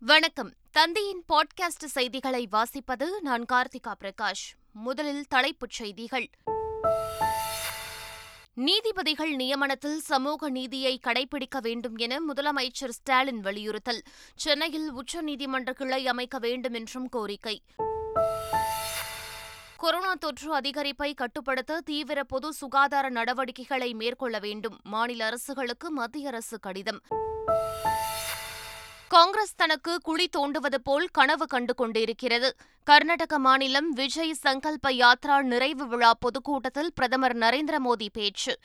வணக்கம். தந்தையின் பாட்காஸ்ட் செய்திகளை வாசிப்பது நான் கார்த்திகா பிரகாஷ். முதலில் தலைப்புச் செய்திகள். நீதிபதிகள் நியமனத்தில் சமூக நீதியை கடைபிடிக்க வேண்டும் என முதலமைச்சர் ஸ்டாலின் வலியுறுத்தல். சென்னையில் உச்சநீதிமன்ற கிளை அமைக்க வேண்டும் என்றும் கோரிக்கை. கொரோனா தொற்று அதிகரிப்பை கட்டுப்படுத்த தீவிர பொது சுகாதார நடவடிக்கைகளை மேற்கொள்ள வேண்டும். மாநில அரசுகளுக்கு மத்திய அரசு கடிதம். காங்கிரஸ் தனக்கு குழி தோண்டுவது போல் கனவு கண்டு கொண்டிருக்கிறது. கர்நாடக மாநிலம் விஜய் சங்கல்ப யாத்ரா நிறைவு விழா பொதுக்கூட்டத்தில் பிரதமர் நரேந்திர மோடி பேச்சு.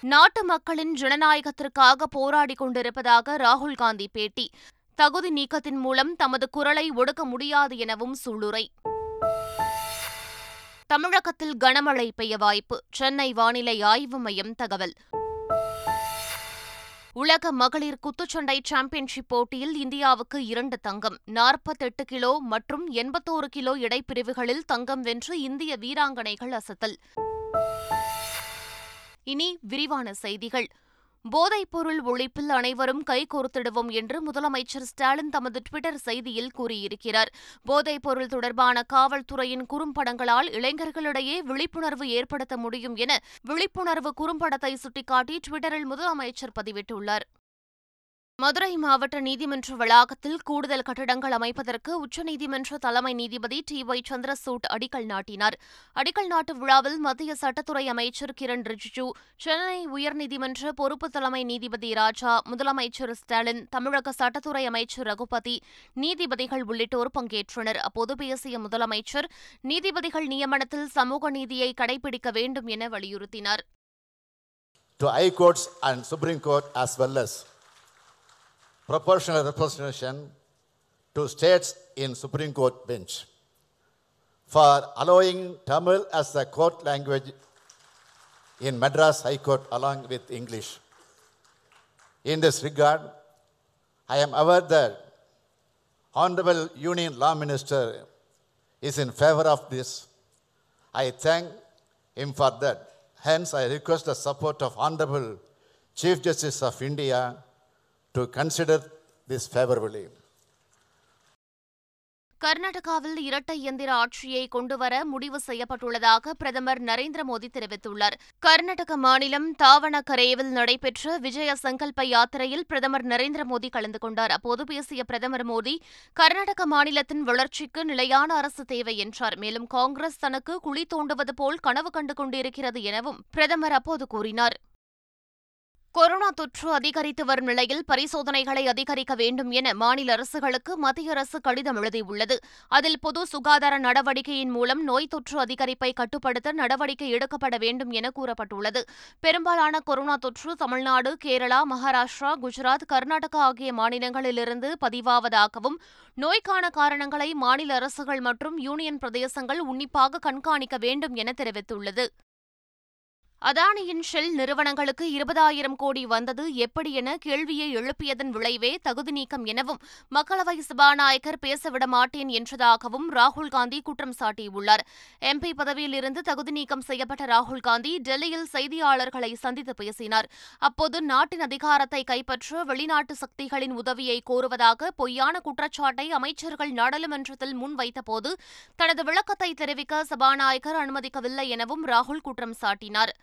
நாட்டு மக்களின் ஜனநாயகத்திற்காக போராடிக் கொண்டிருப்பதாக ராகுல் காந்தி பேட்டி. தகுதி நீக்கத்தின் மூலம் தமது குரலை ஒடுக்க முடியாது எனவும் சூளுரை. தமிழகத்தில் கனமழை பெய்ய வாய்ப்பு. சென்னை வானிலை ஆய்வு மையம் தகவல். உலக மகளிர் குத்துச்சண்டை சாம்பியன்ஷிப் போட்டியில் இந்தியாவுக்கு இரண்டு தங்கம். நாற்பத்தெட்டு கிலோ மற்றும் எண்பத்தோரு கிலோ இடைப்பிரிவுகளில் தங்கம் வென்று இந்திய வீராங்கனைகள் அசத்தல். இனி விரிவான செய்திகள். போதைப்பொருள் ஒழிப்பில் அனைவரும் கைகோர்த்திடுவோம் என்று முதலமைச்சர் ஸ்டாலின் தமது டுவிட்டர் செய்தியில் கூறியிருக்கிறார். போதைப்பொருள் தொடர்பான காவல்துறையின் குறும்படங்களால் இளைஞர்களிடையே விழிப்புணர்வு ஏற்படுத்த முடியும் என விழிப்புணர்வு குறும்படத்தை சுட்டிக்காட்டி டுவிட்டரில் முதலமைச்சர் பதிவிட்டுள்ளார். மதுரை மாவட்ட நீதிமன்ற வளாகத்தில் கூடுதல் கட்டடங்கள் அமைப்பதற்கு உச்சநீதிமன்ற தலைமை நீதிபதி டி ஒய் சந்திரசூட் அடிக்கல் நாட்டினார். அடிக்கல் நாட்டு விழாவில் மத்திய சட்டத்துறை அமைச்சர் கிரண் ரிஜிஜு சென்னை உயர்நீதிமன்ற பொறுப்பு தலைமை நீதிபதி ராஜா முதலமைச்சர் ஸ்டாலின் தமிழக சட்டத்துறை அமைச்சர் ரகுபதி நீதிபதிகள் உள்ளிட்டோர் பங்கேற்றனர். அப்போது பேசிய முதலமைச்சர் நீதிபதிகள் நியமனத்தில் சமூக நீதியை கடைபிடிக்க வேண்டும் என வலியுறுத்தினார். To high courts and Supreme Court as well as proportional representation to states in Supreme Court bench for allowing Tamil as the court language in Madras High Court along with English. In this regard, I am aware that Honorable Union Law Minister is in favor of this. I thank him for that. Hence, I request the support of Honorable Chief Justice of India to consider this favorably. கர்நாடகாவில் இரட்டை இயந்திர ஆட்சியை கொண்டுவர முடிவு செய்யப்பட்டுள்ளதாக பிரதமர் நரேந்திர மோடி தெரிவித்துள்ளார். கர்நாடக மாநிலம் தாவணகரேவில் நடைபெற்ற விஜய சங்கல்ப யாத்திரையில் பிரதமர் நரேந்திர மோடி கலந்து கொண்டார். அப்போது பேசிய பிரதமர் மோடி கர்நாடக மாநிலத்தின் வளர்ச்சிக்கு நிலையான அரசு தேவை என்றார். மேலும் காங்கிரஸ் தனக்கு குழி தோண்டுவது போல் கனவு கண்டு கொண்டிருக்கிறது எனவும் பிரதமர் அப்போது கூறினார். கொரோனா தொற்று அதிகரித்து வரும் நிலையில் பரிசோதனைகளை அதிகரிக்க வேண்டும் என மாநில அரசுகளுக்கு மத்திய அரசு கடிதம் எழுதியுள்ளது. அதில் பொது சுகாதார நடவடிக்கையின் மூலம் நோய் தொற்று அதிகரிப்பை கட்டுப்படுத்த நடவடிக்கை எடுக்கப்பட வேண்டும் என கூறப்பட்டுள்ளது. பெரும்பாலான கொரோனா தொற்று தமிழ்நாடு கேரளா மகாராஷ்டிரா குஜராத் கர்நாடகா ஆகிய மாநிலங்களிலிருந்து பதிவாவதாகவும் நோய்க்கான காரணங்களை மாநில அரசுகள் மற்றும் யூனியன் பிரதேசங்கள் உன்னிப்பாக கண்காணிக்க வேண்டும் என தெரிவித்துள்ளது. அதானியின் ஷெல் நிறுவனங்களுக்கு இருபதாயிரம் கோடி வந்தது எப்படி என கேள்வியை எழுப்பியதன் விளைவே தகுதி நீக்கம் எனவும் மக்களவை சபாநாயகர் பேசவிட மாட்டேன் என்றதாகவும் ராகுல் காந்தி குற்றம் சாட்டியுள்ளார். எம்பி பதவியிலிருந்து தகுதி நீக்கம் செய்யப்பட்ட ராகுல் காந்தி டெல்லியில் செய்தியாளர்களை சந்தித்து பேசினார். அப்போது நாட்டின் அதிகாரத்தை கைப்பற்ற வெளிநாட்டு சக்திகளின் உதவியை கோருவதாக பொய்யான குற்றச்சாட்டை அமைச்சர்கள் நாடாளுமன்றத்தில் முன்வைத்தபோது தனது விளக்கத்தை தெரிவிக்க சபாநாயகர் அனுமதிக்கவில்லை எனவும் ராகுல் குற்றம் சாட்டினார்.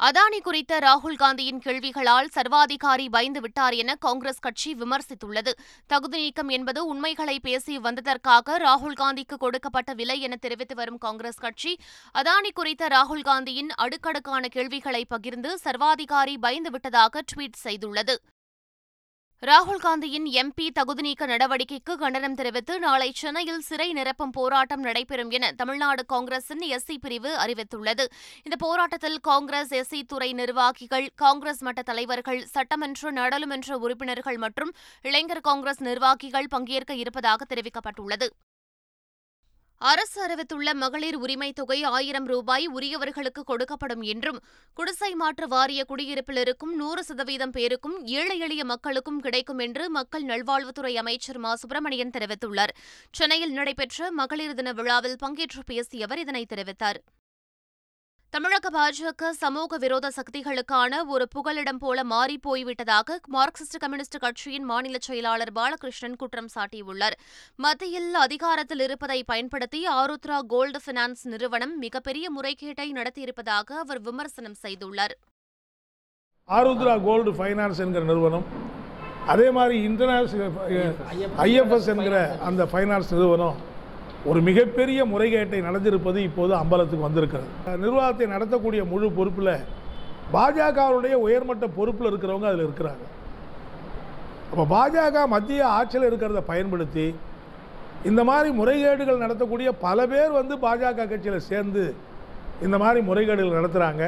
அதானி குறித்த ராகுல் காந்தியின் கேள்விகளால் சர்வாதிகாரி பயந்து விட்டார் என காங்கிரஸ் கட்சி விமர்சித்துள்ளது. தகுதி நீக்கம் என்பது உண்மைகளை பேசி வந்ததற்காக ராகுல் காந்திக்கு கொடுக்கப்பட்ட விலை என தெரிவித்து வரும் காங்கிரஸ் கட்சி அதானி குறித்த ராகுல் காந்தியின் அடுக்கடுக்கான கேள்விகளை பகிர்ந்து சர்வாதிகாரி பயந்து விட்டதாக ட்வீட் செய்துள்ளது. ராகுல் காந்தியின் எம்பி தகுதி நீக்க நடவடிக்கைக்கு கண்டனம் தெரிவித்து நாளை சென்னையில் சிறை நிரப்பும் போராட்டம் நடைபெறும் என தமிழ்நாடு காங்கிரசின் எஸ்சி பிரிவு அறிவித்துள்ளது. இந்த போராட்டத்தில் காங்கிரஸ் எஸ்சி துறை நிர்வாகிகள் காங்கிரஸ் மட்ட தலைவர்கள் சட்டமன்ற நாடாளுமன்ற உறுப்பினர்கள் மற்றும் இளைஞர் காங்கிரஸ் நிர்வாகிகள் பங்கேற்க இருப்பதாக தெரிவிக்கப்பட்டுள்ளது. அரசு அறிவித்துள்ள மகளிர் உரிமைத் தொகை ஆயிரம் ரூபாய் உரியவர்களுக்கு கொடுக்கப்படும் என்றும் குடிசை மாற்று வாரிய குடியிருப்பில் இருக்கும் நூறு சதவீதம் பேருக்கும் ஏழை எளிய மக்களுக்கும் கிடைக்கும் என்று மக்கள் நல்வாழ்வுத்துறை அமைச்சர் மா. சுப்பிரமணியன் தெரிவித்துள்ளார். சென்னையில் நடைபெற்ற மகளிர் தின விழாவில் பங்கேற்று பேசிய அவர் இதனை தெரிவித்தார். தமிழக பாஜக சமூக விரோத சக்திகளுக்கான ஒரு புகலிடம் போல மாறிப்போய்விட்டதாக மார்க்சிஸ்ட் கம்யூனிஸ்ட் கட்சியின் மாநில செயலாளர் பாலகிருஷ்ணன் குற்றம் சாட்டியுள்ளார். மத்தியில் அதிகாரத்தில் இருப்பதை பயன்படுத்தி ஆருத்ரா கோல்டு பினான்ஸ் நிறுவனம் மிகப்பெரிய முறைகேட்டை நடத்தியிருப்பதாக அவர் விமர்சனம் செய்துள்ளார். ஆருத்ரா கோல்டு ஃபைனான்ஸ் என்கிற நிறுவனம் அதே மாதிரி இன்டர்நேஷனல் ஐஎஃப்எஸ் என்கிற அந்த ஃபைனான்ஸ் நிறுவனம் ஒரு மிகப்பெரிய முறைகேட்டை நடந்திருப்பது இப்போது அம்பலத்துக்கு வந்திருக்கிறது. நிர்வாகத்தை நடத்தக்கூடிய முழு பொறுப்பில் பாஜகவுடைய உயர்மட்ட பொறுப்பில் இருக்கிறவங்க அதில் இருக்கிறாங்க. அப்போ பாஜக மத்திய ஆட்சியில் இருக்கிறத பயன்படுத்தி இந்த மாதிரி முறைகேடுகள் நடத்தக்கூடிய பல பேர் வந்து பாஜக கட்சியில் சேர்ந்து இந்த மாதிரி முறைகேடுகள் நடத்துகிறாங்க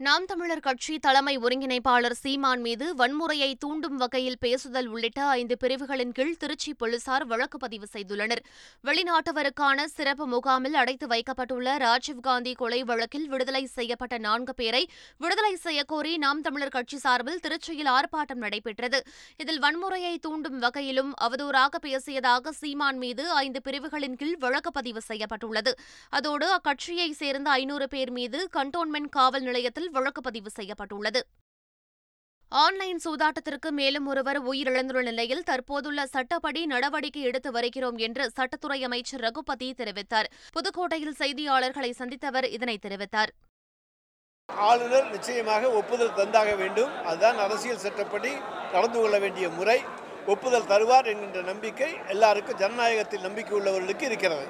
நாம் தமிழர் கட்சி தலைமை ஒருங்கிணைப்பாளர் சீமான் மீது வன்முறையை தூண்டும் வகையில் பேசுதல் உள்ளிட்ட ஐந்து பிரிவுகளின் கீழ் திருச்சி போலீசார் வழக்கு பதிவு செய்துள்ளனர். வெளிநாட்டவருக்கான சிறப்பு முகாமில் அடைத்து வைக்கப்பட்டுள்ள ராஜீவ்காந்தி கொலை வழக்கில் விடுதலை செய்யப்பட்ட நான்கு பேரை விடுதலை செய்யக்கோரி நாம் தமிழர் கட்சி சார்பில் திருச்சியில் ஆர்ப்பாட்டம் நடைபெற்றது. இதில் வன்முறையை தூண்டும் வகையிலும் அவதூறாக பேசியதாக சீமான் மீது ஐந்து பிரிவுகளின் கீழ் வழக்கு பதிவு செய்யப்பட்டுள்ளது. அதோடு அக்கட்சியைச் சேர்ந்த ஐநூறு பேர் மீது கண்டோன்மெண்ட் காவல் நிலையத்தில் வழக்கு பதிவு செய்யப்பட்டுள்ளது. ஆன்லைன் சூதாட்டத்திற்கு மேலும் ஒருவர் உயிரிழந்துள்ள நிலையில் தற்போதுள்ள சட்டப்படி நடவடிக்கை எடுத்து வருகிறோம் என்று சட்டத்துறை அமைச்சர் ரகுபதி தெரிவித்தார். புதுக்கோட்டையில் செய்தியாளர்களை சந்தித்தவர் இதனை தெரிவித்தார். ஆளுநர் நிச்சயமாக ஒப்புதல் தந்தாக வேண்டும். அதுதான் அரசியல் சட்டப்படி நடந்து கொள்ள வேண்டிய முறை. ஒப்புதல் தருவார் என்கின்ற நம்பிக்கை எல்லாருக்கும் ஜனநாயகத்தில் நம்பிக்கை உள்ளவர்களுக்கு இருக்கிறது.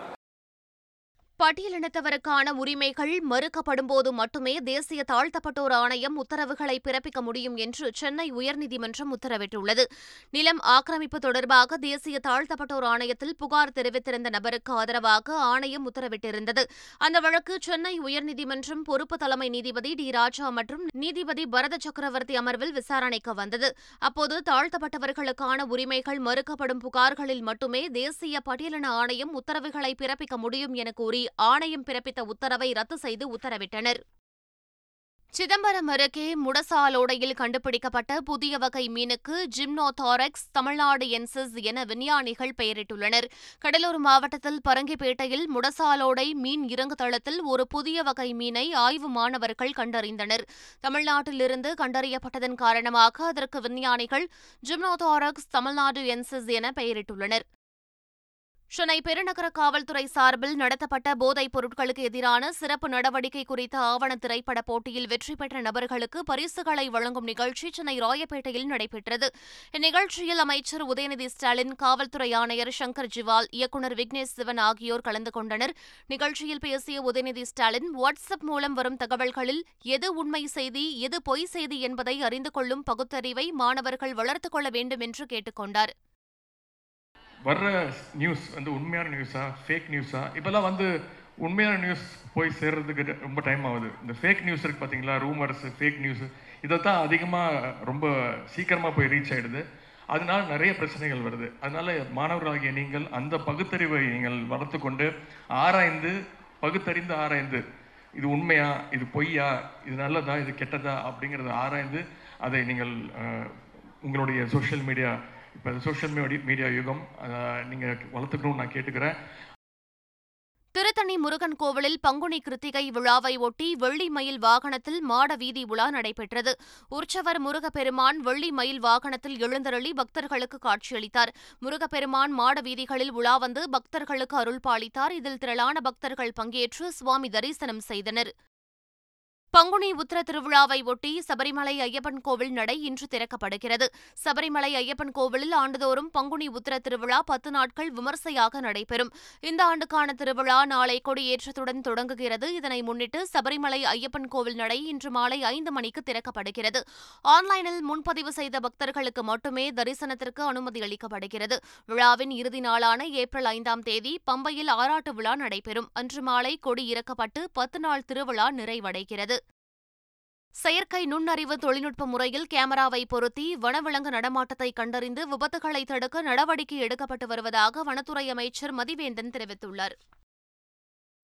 பட்டியலினத்தவருக்கான உரிமைகள் மறுக்கப்படும்போது மட்டுமே தேசிய தாழ்த்தப்பட்டோர் ஆணையம் உத்தரவுகளை பிறப்பிக்க முடியும் என்று சென்னை உயர்நீதிமன்றம் உத்தரவிட்டுள்ளது. நிலம் ஆக்கிரமிப்பு தொடர்பாக தேசிய தாழ்த்தப்பட்டோர் ஆணையத்தில் புகார் தெரிவித்திருந்த நபருக்கு ஆதரவாக ஆணையம் உத்தரவிட்டிருந்தது. அந்த வழக்கு சென்னை உயர்நீதிமன்றம் பொறுப்பு தலைமை நீதிபதி டி. ராஜா மற்றும் நீதிபதி பரத சக்கரவர்த்தி அமர்வில் விசாரணைக்கு வந்தது. அப்போது தாழ்த்தப்பட்டவர்களுக்கான உரிமைகள் மறுக்கப்படும் புகார்களில் மட்டுமே தேசிய பட்டியலின ஆணையம் உத்தரவுகளை பிறப்பிக்க முடியும் என கூறி ஆணையம் பிறப்பித்த உத்தரவை ரத்து செய்து உத்தரவிட்டனர். சிதம்பரம் அருகே முடசாலோடையில் கண்டுபிடிக்கப்பட்ட புதிய வகை மீனுக்கு ஜிம்னோதாரக்ஸ் தமிழ்நாடு என்சிஸ் என விஞ்ஞானிகள் பெயரிட்டுள்ளனர். கடலூர் மாவட்டத்தில் பரங்கிப்பேட்டையில் முடசாலோடை மீன் இறங்கு தளத்தில் ஒரு புதிய வகை மீனை ஆய்வு மாணவர்கள் கண்டறிந்தனர். தமிழ்நாட்டிலிருந்து கண்டறியப்பட்டதன் காரணமாக அதற்கு விஞ்ஞானிகள் ஜிம்னோதாரக்ஸ் தமிழ்நாடு என்சிஸ் என பெயரிட்டுள்ளனர். சென்னை பெருநகர காவல்துறை சார்பில் நடத்தப்பட்ட போதைப் பொருட்களுக்கு எதிரான சிறப்பு நடவடிக்கை குறித்த ஆவண திரைப்பட போட்டியில் வெற்றி பெற்ற நபர்களுக்கு பரிசுகளை வழங்கும் நிகழ்ச்சி சென்னை ராயப்பேட்டையில் நடைபெற்றது. இந்நிகழ்ச்சியில் அமைச்சர் உதயநிதி ஸ்டாலின் காவல்துறை ஆணையர் சங்கர் ஜிவால் இயக்குநர் விக்னேஷ் சிவன் ஆகியோர் கலந்து கொண்டனர். நிகழ்ச்சியில் பேசிய உதயநிதி ஸ்டாலின் வாட்ஸ்அப் மூலம் வரும் தகவல்களில் எது உண்மை செய்தி எது பொய் செய்தி என்பதை அறிந்து கொள்ளும் பகுத்தறிவை மாணவர்கள் வளர்த்துக் கொள்ள வேண்டும் என்று கேட்டுக் கொண்டார். வர்ற நியூஸ் வந்து உண்மையான நியூஸா ஃபேக் நியூஸா இப்போல்லாம் வந்து உண்மையான நியூஸ் போய் சேர்றதுக்கு ரொம்ப டைம் ஆகுது. இந்த ஃபேக் நியூஸ் இருக்கு பார்த்தீங்களா ரூமர்ஸ் ஃபேக் நியூஸ் இதை தான் அதிகமாக ரொம்ப சீக்கிரமாக போய் ரீச் ஆகிடுது அதனால நிறைய பிரச்சனைகள் வருது. அதனால மாணவர்களாகிய நீங்கள் அந்த பகுத்தறிவை நீங்கள் வளர்த்து கொண்டு ஆராய்ந்து பகுத்தறிந்து ஆராய்ந்து இது உண்மையா இது பொய்யா இது நல்லதா இது கெட்டதா அப்படிங்கிறத ஆராய்ந்து அதை நீங்கள் உங்களுடைய சோஷியல் மீடியா இப்போ சோஷியல் மீடியா மீடியா யுகம் நீங்கள் வளர்த்துக்கணும்னு நான் கேட்டுக்கிறேன். திருத்தணி முருகன் கோவிலில் பங்குனி கிருத்திகை விழாவை ஒட்டி வெள்ளி மயில் வாகனத்தில் மாட வீதி உலா நடைபெற்றது. உற்சவர் முருகப்பெருமான் வெள்ளி மயில் வாகனத்தில் எழுந்தருளி பக்தர்களுக்கு காட்சியளித்தார். முருகப்பெருமான் மாட வீதிகளில் உலா வந்து பக்தர்களுக்கு அருள் பாலித்தார் இதில் திரளான பக்தர்கள் பங்கேற்று சுவாமி தரிசனம் செய்தனர். பங்குனி உத்திர திருவிழாவை ஒட்டி சபரிமலை ஐயப்பன் கோவில் நடை இன்று திறக்கப்படுகிறது. சபரிமலை ஐயப்பன் கோவிலில் ஆண்டுதோறும் பங்குனி உத்திர திருவிழா பத்து நாட்கள் விமர்சையாக நடைபெறும். இந்த ஆண்டுக்கான திருவிழா நாளை கொடியேற்றத்துடன் தொடங்குகிறது. இதனை முன்னிட்டு சபரிமலை ஐயப்பன் கோவில் நடை இன்று மாலை ஐந்து மணிக்கு திறக்கப்படுகிறது. ஆன்லைனில் முன்பதிவு செய்த பக்தர்களுக்கு மட்டுமே தரிசனத்திற்கு அனுமதி அளிக்கப்படுகிறது. விழாவின் இறுதி நாளான ஏப்ரல் ஐந்தாம் தேதி பம்பையில் ஆராட்டு விழா நடைபெறும். அன்று மாலை கொடி இறக்கப்பட்டு பத்து நாள் திருவிழா நிறைவடைகிறது. செயற்கை நுண்ணறிவு தொழில்நுட்ப முறையில் கேமராவை பொருத்தி வனவிலங்கு நடமாட்டத்தை கண்டறிந்து விபத்துகளை தடுக்க நடவடிக்கை எடுக்கப்பட்டு வருவதாக வனத்துறை அமைச்சர் மதிவேந்தன் தெரிவித்துள்ளார்.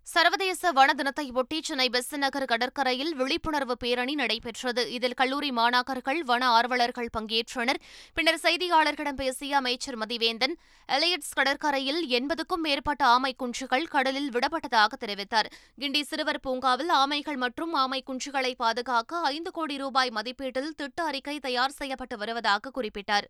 சர்வதேச வன தினத்தையொட்டி சென்னை பெசன் நகர் கடற்கரையில் விழிப்புணர்வு பேரணி நடைபெற்றது. இதில் கல்லூரி மாணாக்கர்கள் வன ஆர்வலர்கள் பங்கேற்றனர். பின்னர் செய்தியாளர்களிடம் பேசிய அமைச்சர் மதிவேந்தன் எலியட்ஸ் கடற்கரையில் எண்பதுக்கும் மேற்பட்ட ஆமை குஞ்சுகள் கடலில் விடப்பட்டதாக தெரிவித்தார். கிண்டி சிறுவர் பூங்காவில் ஆமைகள் மற்றும் ஆமை குஞ்சுகளை பாதுகாக்க ஐந்து கோடி ரூபாய் மதிப்பீட்டில் திட்ட அறிக்கை தயார் செய்யப்பட்டு வருவதாக குறிப்பிட்டார்.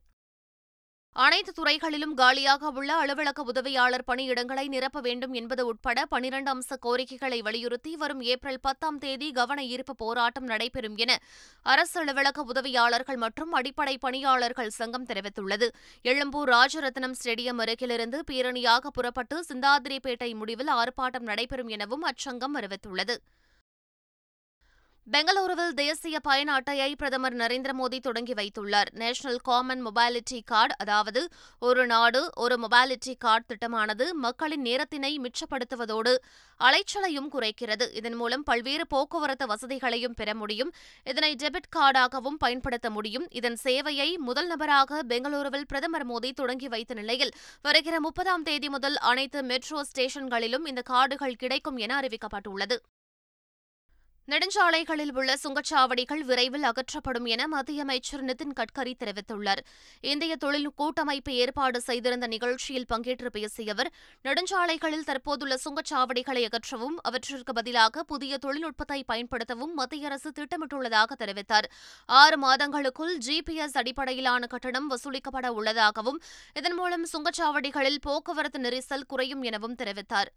அனைத்து துறைகளிலும் காலியாக உள்ள அலுவலக உதவியாளர் பணியிடங்களை நிரப்ப வேண்டும் என்பது உட்பட பனிரண்டு அம்ச கோரிக்கைகளை வலியுறுத்தி வரும் ஏப்ரல் பத்தாம் தேதி கவன ஈர்ப்பு போராட்டம் நடைபெறும் என அரசு அலுவலக உதவியாளர்கள் மற்றும் அடிப்படை பணியாளர்கள் சங்கம் தெரிவித்துள்ளது. எழும்பூர் ராஜரத்னம் ஸ்டேடியம் அருகிலிருந்து பேரணியாக புறப்பட்டு சிந்தாதிரிப்பேட்டை முடிவில் ஆர்ப்பாட்டம் நடைபெறும் எனவும் அச்சங்கம் அறிவித்துள்ளது. பெங்களூருவில் தேசிய பயண அட்டையை பிரதமர் நரேந்திர மோடி தொடங்கி வைத்துள்ளார். நேஷனல் காமன் மொபாலிட்டி கார்டு அதாவது ஒரு நாடு ஒரு மொபாலிட்டி கார்டு திட்டமானது மக்களின் நேரத்தினை மிச்சப்படுத்துவதோடு அலைச்சலையும் குறைக்கிறது. இதன் மூலம் பல்வேறு போக்குவரத்து வசதிகளையும் பெற முடியும். இதனை டெபிட் கார்டாகவும் பயன்படுத்த முடியும். இதன் சேவையை முதல் நபராக பெங்களூருவில் பிரதமர் மோடி தொடங்கி வைத்த நிலையில் வருகிற முப்பதாம் தேதி முதல் அனைத்து மெட்ரோ ஸ்டேஷன்களிலும் இந்த கார்டுகள் கிடைக்கும் என அறிவிக்கப்பட்டுள்ளது. நெடுஞ்சாலைகளில் உள்ள சுங்கச்சாவடிகள் விரைவில் அகற்றப்படும் என மத்திய அமைச்சர் நிதின் கட்கரி தெரிவித்துள்ளார். இந்திய தொழில் கூட்டமைப்பு ஏற்பாடு செய்திருந்த நிகழ்ச்சியில் பங்கேற்று பேசிய அவர் நெடுஞ்சாலைகளில் தற்போதுள்ள சுங்கச்சாவடிகளை அகற்றவும் அவற்றிற்கு பதிலாக புதிய தொழில்நுட்பத்தை பயன்படுத்தவும் மத்திய அரசு திட்டமிட்டுள்ளதாக தெரிவித்தார். ஆறு மாதங்களுக்குள் ஜிபிஎஸ் அடிப்படையிலான கட்டணம் வசூலிக்கப்பட உள்ளதாகவும் இதன் மூலம் சுங்கச்சாவடிகளில் போக்குவரத்து நெரிசல் குறையும் எனவும் தெரிவித்தார்.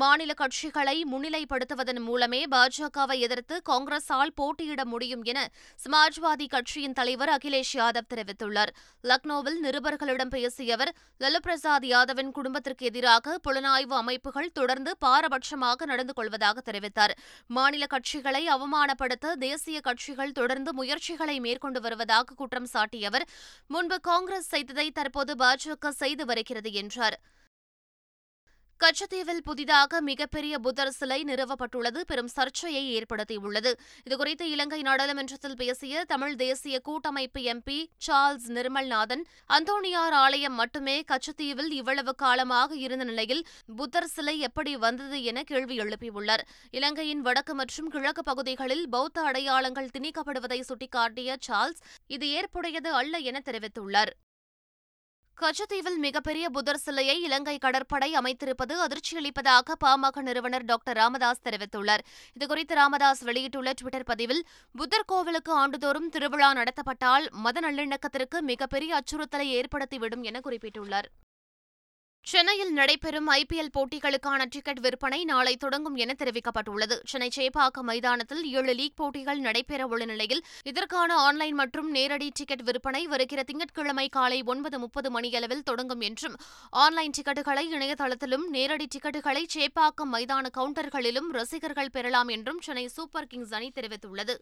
மாநில கட்சிகளை முன்னிலைப்படுத்துவதன் மூலமே பாஜகவை எதிர்த்து காங்கிரஸால் போட்டியிட முடியும் என சமாஜ்வாதி கட்சியின் தலைவர் அகிலேஷ் யாதவ் தெரிவித்துள்ளார். லக்னோவில் நிருபர்களிடம் பேசிய அவர் லல்லு பிரசாத் யாதவின் குடும்பத்திற்கு எதிராக புலனாய்வு அமைப்புகள் தொடர்ந்து பாரபட்சமாக நடந்து கொள்வதாக தெரிவித்தார். மாநில கட்சிகளை அவமானப்படுத்த தேசிய கட்சிகள் தொடர்ந்து முயற்சிகளை மேற்கொண்டு வருவதாக குற்றம் சாட்டிய அவர் முன்பு காங்கிரஸ் செய்ததை தற்போது பாஜக செய்து வருகிறது என்றார். கச்சத்தீவில் புதிதாக மிகப்பெரிய புத்தர் சிலை நிறுவப்பட்டுள்ளது. பெரும் சர்ச்சையை ஏற்படுத்தியுள்ளது. இதுகுறித்து இலங்கை நாடாளுமன்றத்தில் பேசிய தமிழ் தேசிய கூட்டமைப்பு எம்பி சார்ல்ஸ் நிர்மல்நாதன் அந்தோணியார் ஆலயம் மட்டுமே கச்சத்தீவில் இவ்வளவு காலமாக இருந்த நிலையில் புத்தர் சிலை எப்படி வந்தது என கேள்வி எழுப்பியுள்ளார். இலங்கையின் வடக்கு மற்றும் கிழக்கு பகுதிகளில் பௌத்த அடையாளங்கள் திணிக்கப்படுவதை சுட்டிக்காட்டிய சார்ல்ஸ் இது ஏற்புடையது அல்ல என தெரிவித்துள்ளார். கச்சத்தீவில் மிகப்பெரிய புதர் சிலையை இலங்கை கடற்படை அமைத்திருப்பது அதிர்ச்சியளிப்பதாக பாமக நிறுவனர் டாக்டர் ராமதாஸ் தெரிவித்துள்ளார். இதுகுறித்து ராமதாஸ் வெளியிட்டுள்ள டுவிட்டர் பதிவில் புத்தர் கோவிலுக்கு ஆண்டுதோறும் திருவிழா நடத்தப்பட்டால் மத நல்லிணக்கத்திற்கு மிகப்பெரிய அச்சுறுத்தலை ஏற்படுத்திவிடும் என குறிப்பிட்டுள்ளார். சென்னையில் நடைபெறும் ஐபிஎல் போட்டிகளுக்கான டிக்கெட் விற்பனை நாளை தொடங்கும் என தெரிவிக்கப்பட்டுள்ளது. சென்னை சேப்பாக்கம் மைதானத்தில் ஏழு லீக் போட்டிகள் நடைபெறவுள்ள நிலையில் இதற்கான ஆன்லைன் மற்றும் நேரடி டிக்கெட் விற்பனை வருகிற திங்கட்கிழமை காலை ஒன்பது முப்பது மணியளவில் தொடங்கும் என்றும் ஆன்லைன் டிக்கெட்டுகளை இணையதளத்திலும் நேரடி டிக்கெட்டுகளை சேப்பாக்கம் மைதான கவுண்டர்களிலும் ரசிகர்கள் பெறலாம் என்றும் சென்னை சூப்பர் கிங்ஸ் அணி தெரிவித்துள்ளது.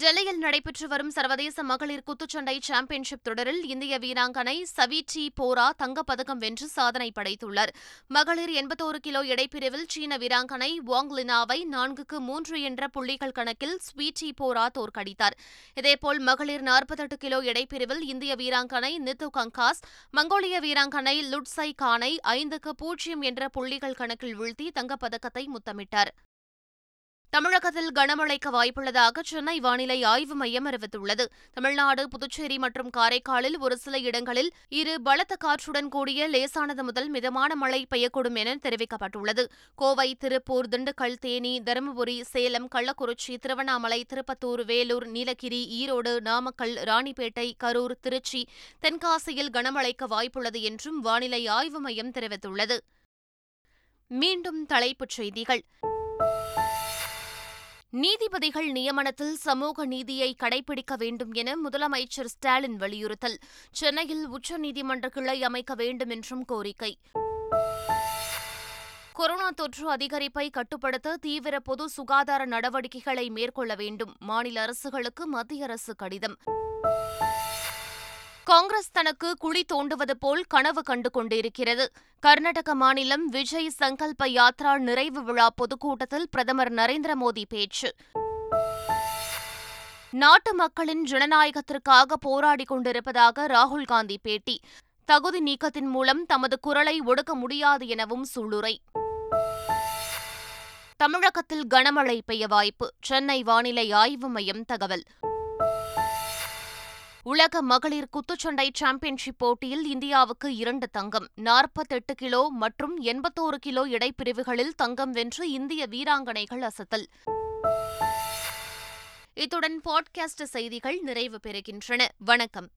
டெல்லியில் நடைபெற்று வரும் சர்வதேச மகளிர் குத்துச்சண்டை சாம்பியன்ஷிப் தொடரில் இந்திய வீராங்கனை சவிச்சி போரா தங்கப்பதக்கம் வென்று சாதனை படைத்துள்ளார். மகளிர் எண்பத்தோரு கிலோ இடைப்பிரிவில் சீன வீராங்கனை வாங் லினாவை நான்குக்கு மூன்று என்ற புள்ளிகள் கணக்கில் ஸ்வீட்டி போரா தோற்கடித்தார். இதேபோல் மகளிர் நாற்பத்தெட்டு கிலோ இடைப்பிரிவில் இந்திய வீராங்கனை நித்து கங்காஸ் மங்கோலிய வீராங்கனை லுட்சை கானை ஐந்துக்கு பூஜ்ஜியம் என்ற புள்ளிகள் கணக்கில் வீழ்த்தி தங்கப்பதக்கத்தை முத்தமிட்டார். தமிழகத்தில் கனமழைக்கு வாய்ப்புள்ளதாக சென்னை வானிலை ஆய்வு மையம் அறிவித்துள்ளது. தமிழ்நாடு புதுச்சேரி மற்றும் காரைக்காலில் ஒரு சில இடங்களில் இரு பலத்த காற்றுடன் கூடிய லேசானது முதல் மிதமான மழை பெய்யக்கூடும் என தெரிவிக்கப்பட்டுள்ளது. கோவை திருப்பூர் திண்டுக்கல் தேனி தருமபுரி சேலம் கள்ளக்குறிச்சி திருவண்ணாமலை திருப்பத்தூர் வேலூர் நீலகிரி ஈரோடு நாமக்கல் ராணிப்பேட்டை கரூர் திருச்சி தென்காசியில் கனமழைக்கு வாய்ப்புள்ளது என்றும் வானிலை ஆய்வு மையம் தெரிவித்துள்ளது. மீண்டும் தலைப்புச் செய்திகள். நீதிபதிகள் நியமனத்தில் சமூக நீதியை கடைபிடிக்க வேண்டும் என முதலமைச்சர் ஸ்டாலின் வலியுறுத்தல். சென்னையில் உச்சநீதிமன்ற கிளை அமைக்க வேண்டும் என்றும் கோரிக்கை. கொரோனா தொற்று அதிகரிப்பை கட்டுப்படுத்த தீவிர பொது சுகாதார நடவடிக்கைகளை மேற்கொள்ள வேண்டும். மாநில அரசுகளுக்கு மத்திய அரசு கடிதம். காங்கிரஸ் தனக்கு குழி தோண்டுவது போல் கனவு கண்டு கொண்டிருக்கிறது. கர்நாடக மாநிலம் விஜய் சங்கல்ப யாத்ரா நிறைவு விழா பொதுக்கூட்டத்தில் பிரதமர் நரேந்திர மோடி பேச்சு. நாட்டு மக்களின் ஜனநாயகத்திற்காக போராடிக் கொண்டிருப்பதாக ராகுல் காந்தி பேட்டி. தகுதி நீக்கத்தின் மூலம் தமது குரலை ஒடுக்க முடியாது எனவும் சூளுரை. தமிழகத்தில் கனமழை பெய்ய வாய்ப்பு. சென்னை வானிலை ஆய்வு மையம் தகவல். உலக மகளிர் குத்துச்சண்டை சாம்பியன்ஷிப் போட்டியில் இந்தியாவுக்கு இரண்டு தங்கம். நாற்பத்தெட்டு கிலோ மற்றும் எண்பத்தோரு கிலோ இடைப்பிரிவுகளில் தங்கம் வென்று இந்திய வீராங்கனைகள் அசத்தல். இத்துடன் பாட்காஸ்ட் செய்திகள் நிறைவு பெறுகின்றன. வணக்கம்.